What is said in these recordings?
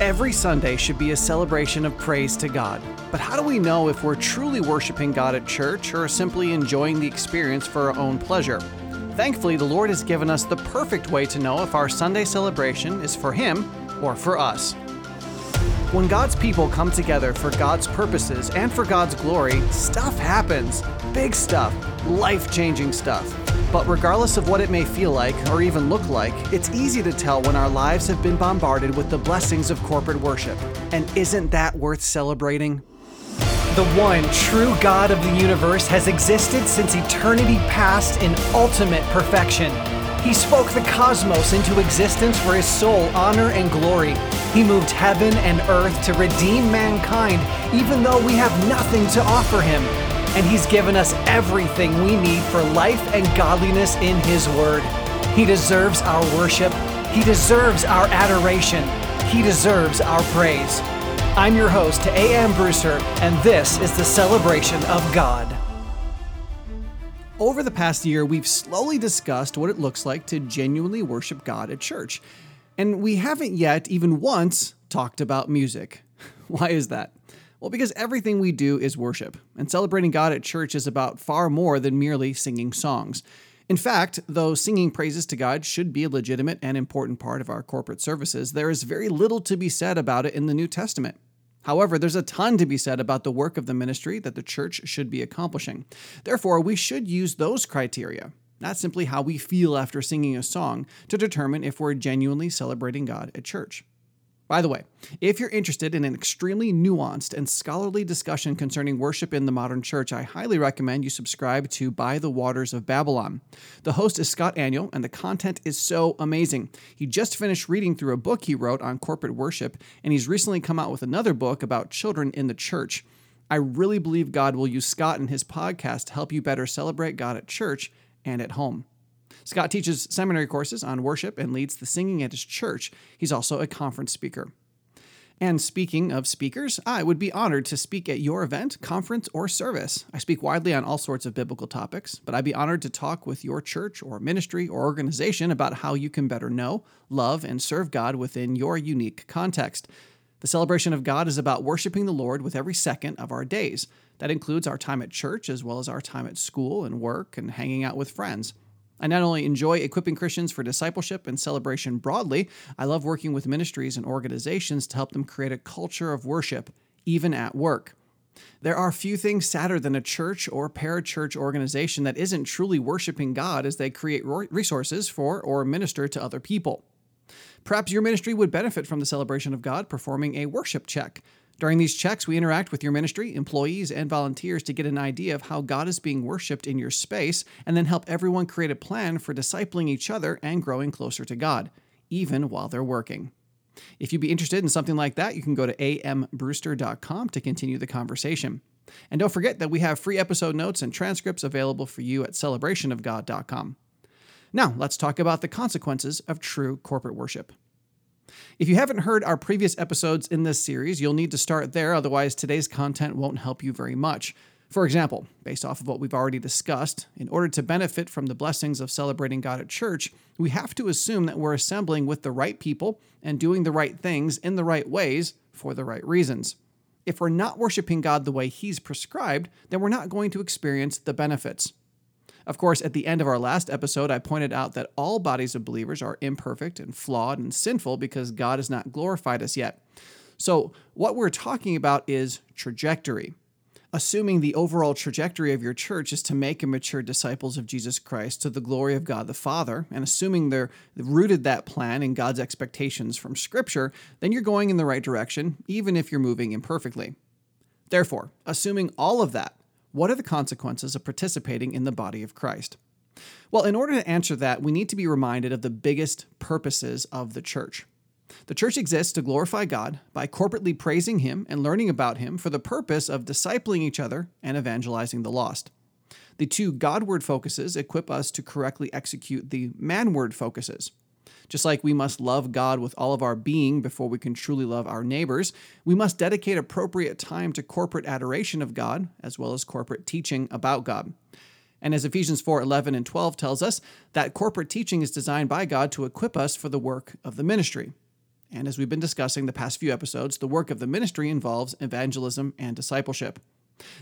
Every Sunday should be a celebration of praise to God. But how do we know if we're truly worshiping God at church or simply enjoying the experience for our own pleasure? Thankfully, the Lord has given us the perfect way to know if our Sunday celebration is for Him or for us. When God's people come together for God's purposes and for God's glory, stuff happens. Big stuff, life changing stuff. But regardless of what it may feel like or even look like, it's easy to tell when our lives have been bombarded with the blessings of corporate worship. And isn't that worth celebrating? The one true God of the universe has existed since eternity past in ultimate perfection. He spoke the cosmos into existence for his sole honor and glory. He moved heaven and earth to redeem mankind, even though we have nothing to offer him and He's given us everything we need for life and godliness in His Word. He deserves our worship, He deserves our adoration, He deserves our praise. I'm your host, A.M. Brewster, and this is the celebration of God. Over the past year, we've slowly discussed what it looks like to genuinely worship God at church. And we haven't yet, even once, talked about music. Why is that? Well, because everything we do is worship, and celebrating God at church is about far more than merely singing songs. In fact, though singing praises to God should be a legitimate and important part of our corporate services, there is very little to be said about it in the New Testament. However, there's a ton to be said about the work of the ministry that the church should be accomplishing. Therefore, we should use those criteria, not simply how we feel after singing a song, to determine if we're genuinely celebrating God at church. By the way, if you're interested in an extremely nuanced and scholarly discussion concerning worship in the modern church, I highly recommend you subscribe to By the Waters of Babylon. The host is Scott Aniol, and the content is so amazing. He just finished reading through a book he wrote on corporate worship, and he's recently come out with another book about children in the church. I really believe God will use Scott and his podcast to help you better celebrate God at church and at home. Scott teaches seminary courses on worship and leads the singing at his church. He's also a conference speaker. And speaking of speakers, I would be honored to speak at your event, conference, or service. I speak widely on all sorts of biblical topics, but I'd be honored to talk with your church or ministry or organization about how you can better know, love, and serve God within your unique context. The celebration of God is about worshiping the Lord with every second of our days. That includes our time at church as well as our time at school and work and hanging out with friends. I not only enjoy equipping Christians for discipleship and celebration broadly, I love working with ministries and organizations to help them create a culture of worship, even at work. There are few things sadder than a church or parachurch organization that isn't truly worshiping God as they create resources for or minister to other people. Perhaps your ministry would benefit from the celebration of God performing a worship check during these checks, we interact with your ministry, employees, and volunteers to get an idea of how God is being worshiped in your space, and then help everyone create a plan for discipling each other and growing closer to God, even while they're working. If you'd be interested in something like that, you can go to ambrewster.com to continue the conversation. And don't forget that we have free episode notes and transcripts available for you at celebrationofgod.com. Now, let's talk about the consequences of true corporate worship. If you haven't heard our previous episodes in this series, you'll need to start there, otherwise, today's content won't help you very much. For example, based off of what we've already discussed, in order to benefit from the blessings of celebrating God at church, we have to assume that we're assembling with the right people and doing the right things in the right ways for the right reasons. If we're not worshiping God the way He's prescribed, then we're not going to experience the benefits. Of course, at the end of our last episode, I pointed out that all bodies of believers are imperfect and flawed and sinful because God has not glorified us yet. So, what we're talking about is trajectory. Assuming the overall trajectory of your church is to make and mature disciples of Jesus Christ to the glory of God the Father, and assuming they're rooted that plan in God's expectations from Scripture, then you're going in the right direction, even if you're moving imperfectly. Therefore, assuming all of that, what are the consequences of participating in the body of Christ? Well, in order to answer that, we need to be reminded of the biggest purposes of the church. The church exists to glorify God by corporately praising Him and learning about Him for the purpose of discipling each other and evangelizing the lost. The two Godward focuses equip us to correctly execute the manward focuses. Just like we must love God with all of our being before we can truly love our neighbors, we must dedicate appropriate time to corporate adoration of God as well as corporate teaching about God. And as Ephesians 4 11 and 12 tells us, that corporate teaching is designed by God to equip us for the work of the ministry. And as we've been discussing the past few episodes, the work of the ministry involves evangelism and discipleship.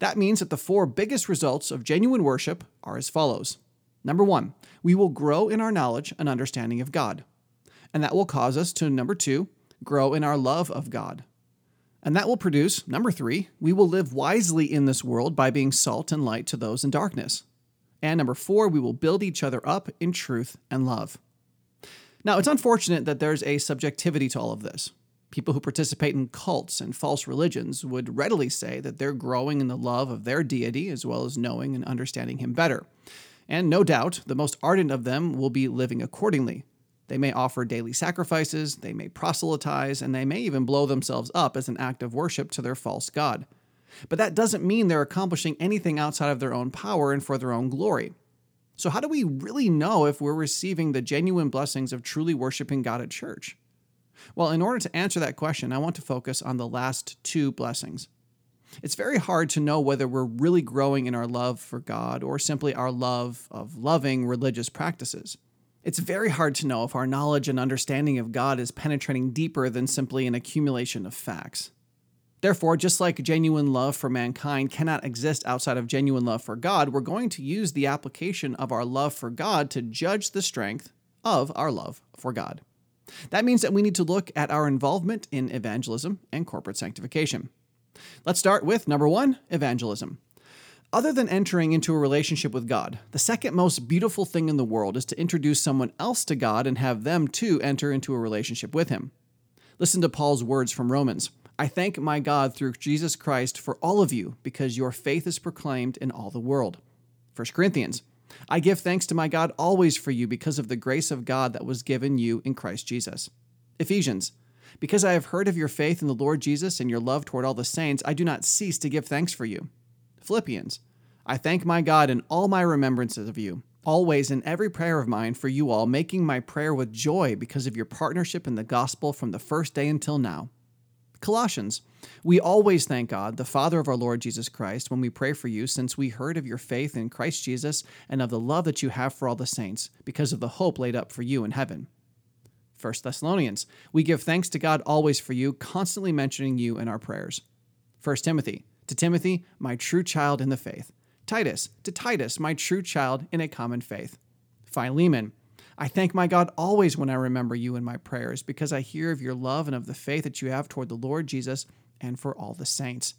That means that the four biggest results of genuine worship are as follows. Number one, we will grow in our knowledge and understanding of God. And that will cause us to, number two, grow in our love of God. And that will produce, number three, we will live wisely in this world by being salt and light to those in darkness. And number four, we will build each other up in truth and love. Now, it's unfortunate that there's a subjectivity to all of this. People who participate in cults and false religions would readily say that they're growing in the love of their deity as well as knowing and understanding him better. And no doubt, the most ardent of them will be living accordingly. They may offer daily sacrifices, they may proselytize, and they may even blow themselves up as an act of worship to their false god. But that doesn't mean they're accomplishing anything outside of their own power and for their own glory. So, how do we really know if we're receiving the genuine blessings of truly worshiping God at church? Well, in order to answer that question, I want to focus on the last two blessings. It's very hard to know whether we're really growing in our love for God or simply our love of loving religious practices. It's very hard to know if our knowledge and understanding of God is penetrating deeper than simply an accumulation of facts. Therefore, just like genuine love for mankind cannot exist outside of genuine love for God, we're going to use the application of our love for God to judge the strength of our love for God. That means that we need to look at our involvement in evangelism and corporate sanctification. Let's start with number one evangelism. Other than entering into a relationship with God, the second most beautiful thing in the world is to introduce someone else to God and have them too enter into a relationship with Him. Listen to Paul's words from Romans. I thank my God through Jesus Christ for all of you because your faith is proclaimed in all the world. 1 Corinthians, I give thanks to my God always for you because of the grace of God that was given you in Christ Jesus. Ephesians, because I have heard of your faith in the Lord Jesus and your love toward all the saints, I do not cease to give thanks for you. Philippians, I thank my God in all my remembrances of you, always in every prayer of mine for you all, making my prayer with joy because of your partnership in the gospel from the first day until now. Colossians, we always thank God, the Father of our Lord Jesus Christ, when we pray for you, since we heard of your faith in Christ Jesus and of the love that you have for all the saints, because of the hope laid up for you in heaven. 1 Thessalonians, we give thanks to God always for you, constantly mentioning you in our prayers. 1 Timothy, to Timothy, my true child in the faith. Titus, to Titus, my true child in a common faith. Philemon, I thank my God always when I remember you in my prayers, because I hear of your love and of the faith that you have toward the Lord Jesus and for all the saints.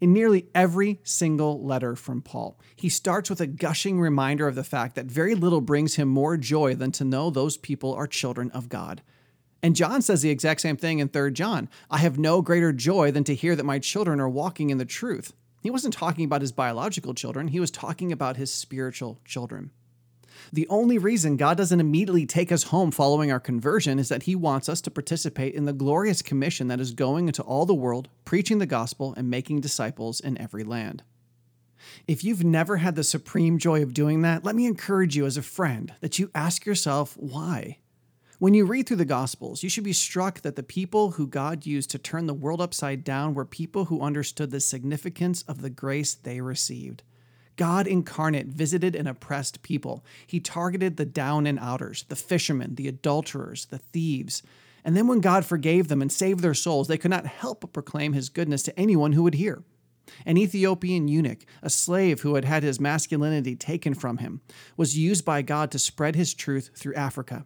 In nearly every single letter from Paul, he starts with a gushing reminder of the fact that very little brings him more joy than to know those people are children of God. And John says the exact same thing in 3 John I have no greater joy than to hear that my children are walking in the truth. He wasn't talking about his biological children, he was talking about his spiritual children. The only reason God doesn't immediately take us home following our conversion is that He wants us to participate in the glorious commission that is going into all the world, preaching the gospel and making disciples in every land. If you've never had the supreme joy of doing that, let me encourage you as a friend that you ask yourself why. When you read through the Gospels, you should be struck that the people who God used to turn the world upside down were people who understood the significance of the grace they received. God incarnate visited an oppressed people. He targeted the down and outers, the fishermen, the adulterers, the thieves. And then when God forgave them and saved their souls, they could not help but proclaim his goodness to anyone who would hear. An Ethiopian eunuch, a slave who had had his masculinity taken from him, was used by God to spread his truth through Africa.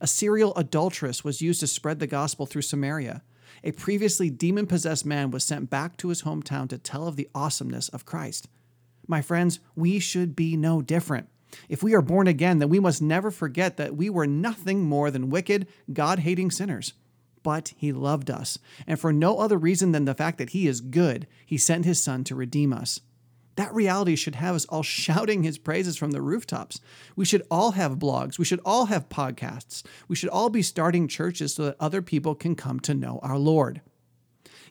A serial adulteress was used to spread the gospel through Samaria. A previously demon possessed man was sent back to his hometown to tell of the awesomeness of Christ. My friends, we should be no different. If we are born again, then we must never forget that we were nothing more than wicked, God hating sinners. But He loved us, and for no other reason than the fact that He is good, He sent His Son to redeem us. That reality should have us all shouting His praises from the rooftops. We should all have blogs. We should all have podcasts. We should all be starting churches so that other people can come to know our Lord.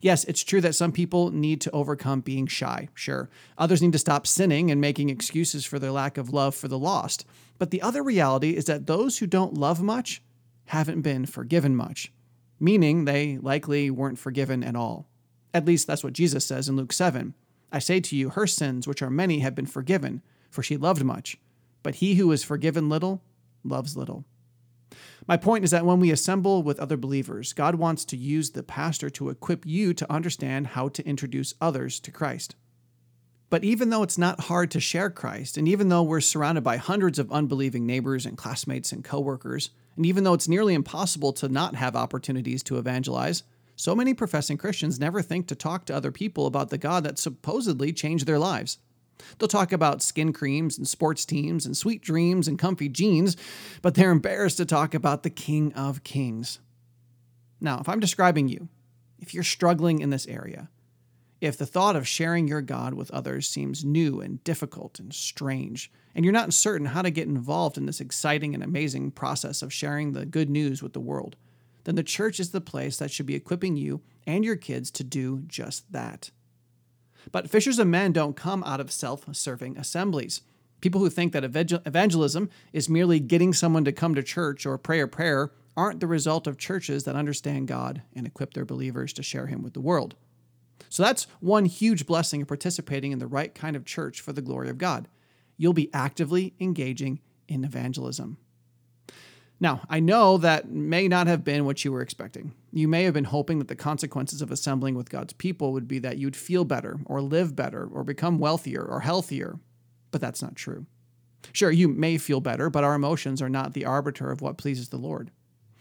Yes, it's true that some people need to overcome being shy, sure. Others need to stop sinning and making excuses for their lack of love for the lost. But the other reality is that those who don't love much haven't been forgiven much, meaning they likely weren't forgiven at all. At least that's what Jesus says in Luke 7. I say to you, her sins, which are many, have been forgiven, for she loved much. But he who is forgiven little loves little. My point is that when we assemble with other believers, God wants to use the pastor to equip you to understand how to introduce others to Christ. But even though it's not hard to share Christ, and even though we're surrounded by hundreds of unbelieving neighbors and classmates and coworkers, and even though it's nearly impossible to not have opportunities to evangelize, so many professing Christians never think to talk to other people about the God that supposedly changed their lives. They'll talk about skin creams and sports teams and sweet dreams and comfy jeans, but they're embarrassed to talk about the King of Kings. Now, if I'm describing you, if you're struggling in this area, if the thought of sharing your God with others seems new and difficult and strange, and you're not certain how to get involved in this exciting and amazing process of sharing the good news with the world, then the church is the place that should be equipping you and your kids to do just that. But fishers of men don't come out of self serving assemblies. People who think that evangelism is merely getting someone to come to church or pray a prayer aren't the result of churches that understand God and equip their believers to share Him with the world. So that's one huge blessing of participating in the right kind of church for the glory of God. You'll be actively engaging in evangelism. Now, I know that may not have been what you were expecting. You may have been hoping that the consequences of assembling with God's people would be that you'd feel better, or live better, or become wealthier, or healthier. But that's not true. Sure, you may feel better, but our emotions are not the arbiter of what pleases the Lord.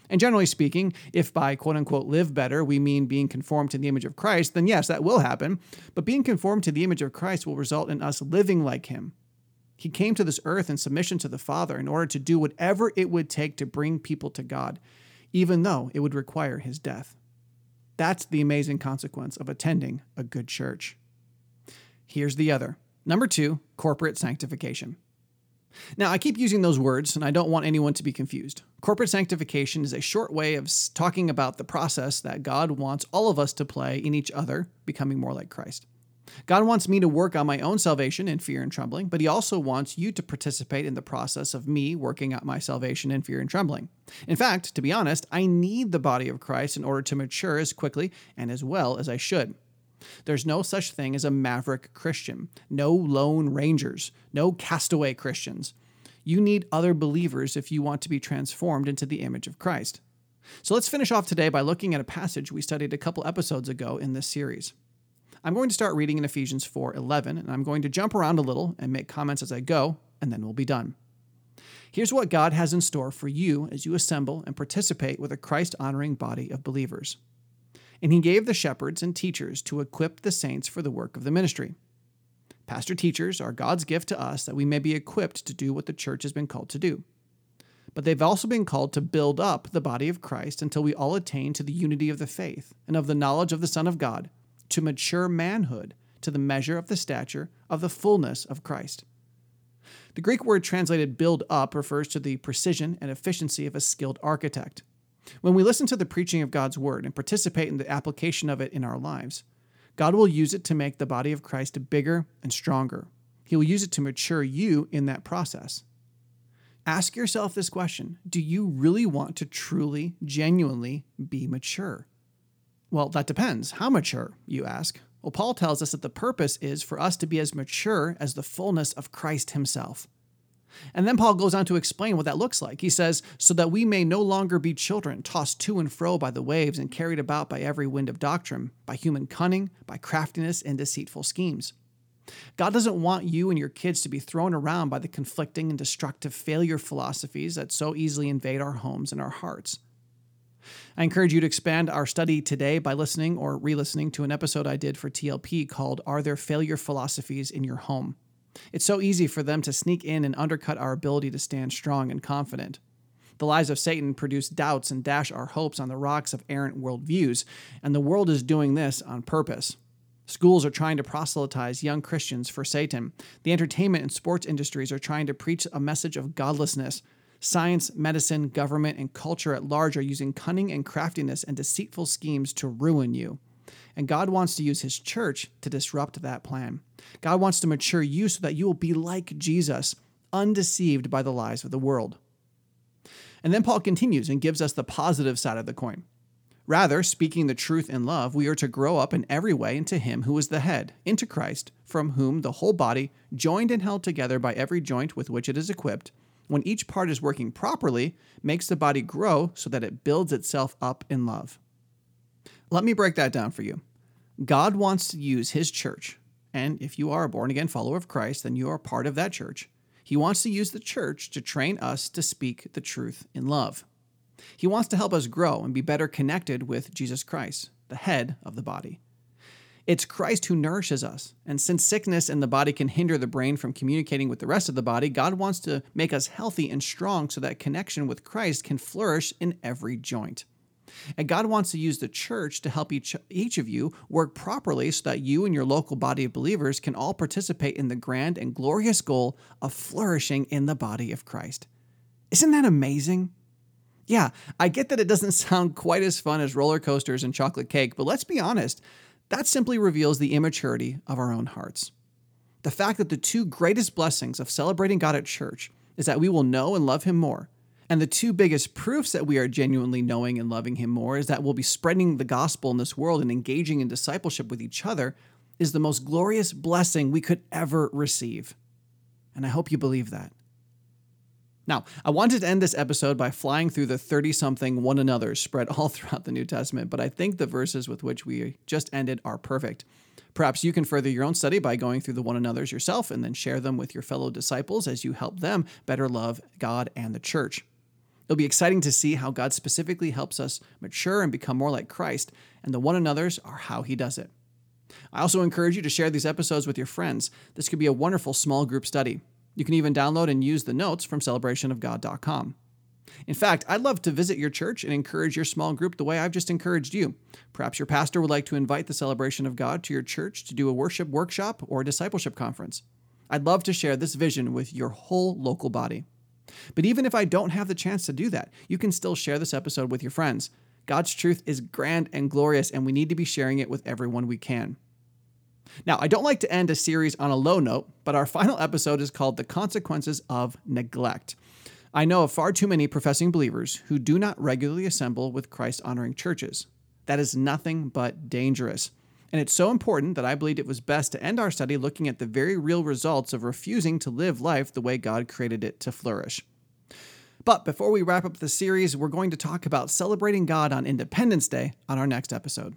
And generally speaking, if by quote unquote live better we mean being conformed to the image of Christ, then yes, that will happen. But being conformed to the image of Christ will result in us living like Him. He came to this earth in submission to the Father in order to do whatever it would take to bring people to God, even though it would require His death. That's the amazing consequence of attending a good church. Here's the other. Number two, corporate sanctification. Now, I keep using those words, and I don't want anyone to be confused. Corporate sanctification is a short way of talking about the process that God wants all of us to play in each other, becoming more like Christ. God wants me to work on my own salvation in fear and trembling, but He also wants you to participate in the process of me working out my salvation in fear and trembling. In fact, to be honest, I need the body of Christ in order to mature as quickly and as well as I should. There's no such thing as a maverick Christian, no lone rangers, no castaway Christians. You need other believers if you want to be transformed into the image of Christ. So let's finish off today by looking at a passage we studied a couple episodes ago in this series. I'm going to start reading in Ephesians 4:11 and I'm going to jump around a little and make comments as I go and then we'll be done. Here's what God has in store for you as you assemble and participate with a Christ-honoring body of believers and he gave the shepherds and teachers to equip the saints for the work of the ministry. Pastor teachers are God's gift to us that we may be equipped to do what the church has been called to do. But they've also been called to build up the body of Christ until we all attain to the unity of the faith and of the knowledge of the Son of God, to mature manhood, to the measure of the stature of the fullness of Christ. The Greek word translated build up refers to the precision and efficiency of a skilled architect. When we listen to the preaching of God's word and participate in the application of it in our lives, God will use it to make the body of Christ bigger and stronger. He will use it to mature you in that process. Ask yourself this question Do you really want to truly, genuinely be mature? Well, that depends. How mature, you ask? Well, Paul tells us that the purpose is for us to be as mature as the fullness of Christ himself. And then Paul goes on to explain what that looks like. He says, So that we may no longer be children, tossed to and fro by the waves and carried about by every wind of doctrine, by human cunning, by craftiness and deceitful schemes. God doesn't want you and your kids to be thrown around by the conflicting and destructive failure philosophies that so easily invade our homes and our hearts. I encourage you to expand our study today by listening or re listening to an episode I did for TLP called Are There Failure Philosophies in Your Home? It's so easy for them to sneak in and undercut our ability to stand strong and confident. The lies of Satan produce doubts and dash our hopes on the rocks of errant worldviews, and the world is doing this on purpose. Schools are trying to proselytize young Christians for Satan. The entertainment and sports industries are trying to preach a message of godlessness. Science, medicine, government, and culture at large are using cunning and craftiness and deceitful schemes to ruin you. And God wants to use his church to disrupt that plan. God wants to mature you so that you will be like Jesus, undeceived by the lies of the world. And then Paul continues and gives us the positive side of the coin. Rather, speaking the truth in love, we are to grow up in every way into Him who is the head, into Christ, from whom the whole body, joined and held together by every joint with which it is equipped, when each part is working properly, makes the body grow so that it builds itself up in love. Let me break that down for you. God wants to use His church, and if you are a born again follower of Christ, then you are part of that church. He wants to use the church to train us to speak the truth in love. He wants to help us grow and be better connected with Jesus Christ, the head of the body. It's Christ who nourishes us. And since sickness in the body can hinder the brain from communicating with the rest of the body, God wants to make us healthy and strong so that connection with Christ can flourish in every joint. And God wants to use the church to help each, each of you work properly so that you and your local body of believers can all participate in the grand and glorious goal of flourishing in the body of Christ. Isn't that amazing? Yeah, I get that it doesn't sound quite as fun as roller coasters and chocolate cake, but let's be honest. That simply reveals the immaturity of our own hearts. The fact that the two greatest blessings of celebrating God at church is that we will know and love Him more. And the two biggest proofs that we are genuinely knowing and loving Him more is that we'll be spreading the gospel in this world and engaging in discipleship with each other is the most glorious blessing we could ever receive. And I hope you believe that. Now, I wanted to end this episode by flying through the 30 something one another's spread all throughout the New Testament, but I think the verses with which we just ended are perfect. Perhaps you can further your own study by going through the one another's yourself and then share them with your fellow disciples as you help them better love God and the church. It'll be exciting to see how God specifically helps us mature and become more like Christ, and the one another's are how he does it. I also encourage you to share these episodes with your friends. This could be a wonderful small group study. You can even download and use the notes from celebrationofgod.com. In fact, I'd love to visit your church and encourage your small group the way I've just encouraged you. Perhaps your pastor would like to invite the celebration of God to your church to do a worship workshop or discipleship conference. I'd love to share this vision with your whole local body. But even if I don't have the chance to do that, you can still share this episode with your friends. God's truth is grand and glorious, and we need to be sharing it with everyone we can. Now, I don't like to end a series on a low note, but our final episode is called The Consequences of Neglect. I know of far too many professing believers who do not regularly assemble with Christ honoring churches. That is nothing but dangerous. And it's so important that I believed it was best to end our study looking at the very real results of refusing to live life the way God created it to flourish. But before we wrap up the series, we're going to talk about celebrating God on Independence Day on our next episode.